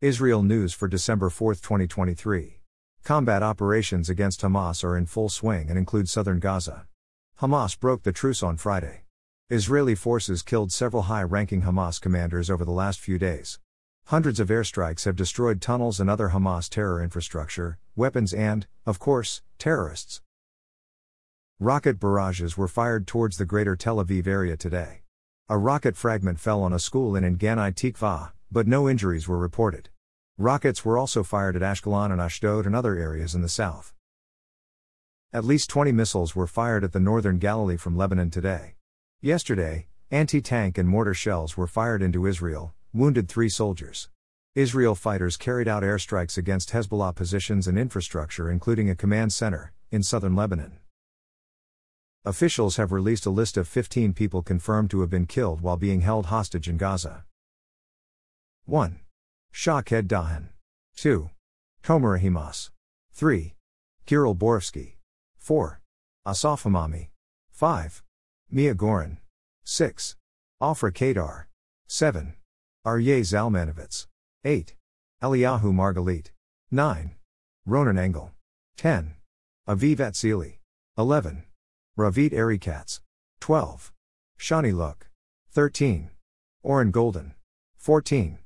Israel News for December 4, 2023. Combat operations against Hamas are in full swing and include southern Gaza. Hamas broke the truce on Friday. Israeli forces killed several high ranking Hamas commanders over the last few days. Hundreds of airstrikes have destroyed tunnels and other Hamas terror infrastructure, weapons, and, of course, terrorists. Rocket barrages were fired towards the greater Tel Aviv area today. A rocket fragment fell on a school in Ganei Tikva, but no injuries were reported. Rockets were also fired at Ashkelon and Ashdod and other areas in the south. At least 20 missiles were fired at the northern Galilee from Lebanon today. Yesterday, anti tank and mortar shells were fired into Israel, wounded three soldiers. Israel fighters carried out airstrikes against Hezbollah positions and infrastructure, including a command center, in southern Lebanon. Officials have released a list of 15 people confirmed to have been killed while being held hostage in Gaza. 1. Shaked Dahan. 2. Tomer Ahimaas. 3. Gilal Borovsky. 4. Asaf Hamami. 5. Mia Goren. 6. Ofra Kedar. 7. Aryeh Zalmanovitz. 8. Eliyahu Margalit. 9. Ronen Engel. 10. Aviv Atzili. 11. Ravid Aryeh Katz. 12. Shani Louk. 13. Oren Goldin. 14.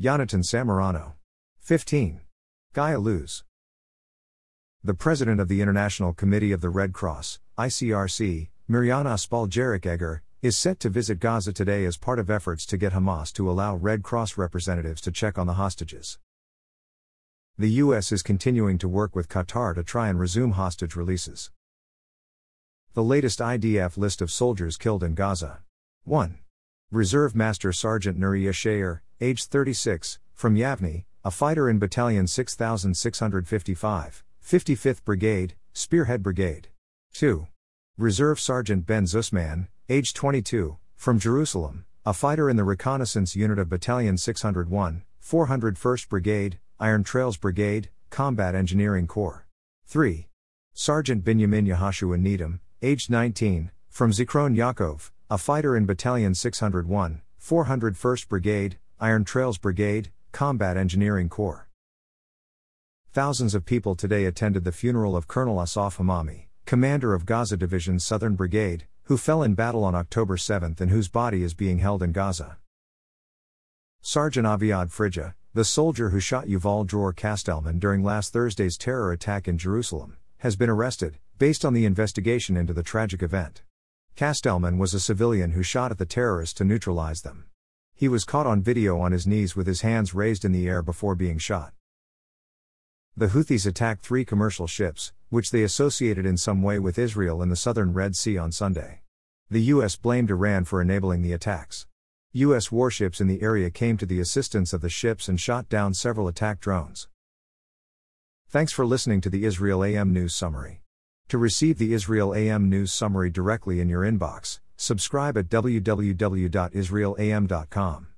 Yonatan Samerano. 15. Guy Luz. The president of the International Committee of the Red Cross, ICRC, Mirjana Spoljaric Egger, is set to visit Gaza today as part of efforts to get Hamas to allow Red Cross representatives to check on the hostages. The U.S. is continuing to work with Qatar to try and resume hostage releases. The latest IDF list of soldiers killed in Gaza 1. Reserve Master Sergeant Nuriya Shayer, age 36, from Yavne, a fighter in Battalion 6655, 55th Brigade, Spearhead Brigade. 2. Reserve Sergeant Ben Zusman, age 22, from Jerusalem, a fighter in the reconnaissance unit of Battalion 601, 401st Brigade, Iron Trails Brigade, Combat Engineering Corps. 3. Sergeant Binyamin Yehoshua Needham, aged 19, from Zichron Yaakov, a fighter in Battalion 601, 401st Brigade, Iron Trails Brigade, Combat Engineering Corps. Thousands of people today attended the funeral of Colonel Asaf Hamami, commander of Gaza Division's Southern Brigade, who fell in battle on October 7 and whose body is being held in Gaza. Sergeant Aviad Frija, the soldier who shot Yuval Dror Kastelman during last Thursday's terror attack in Jerusalem, has been arrested, based on the investigation into the tragic event. Kastelman was a civilian who shot at the terrorists to neutralize them. He was caught on video on his knees with his hands raised in the air before being shot. The Houthis attacked three commercial ships, which they associated in some way with Israel in the southern Red Sea on Sunday. The U.S. blamed Iran for enabling the attacks. U.S. warships in the area came to the assistance of the ships and shot down several attack drones. Thanks for listening to the Israel AM News Summary. To receive the Israel AM News Summary directly in your inbox, subscribe at www.israelam.com.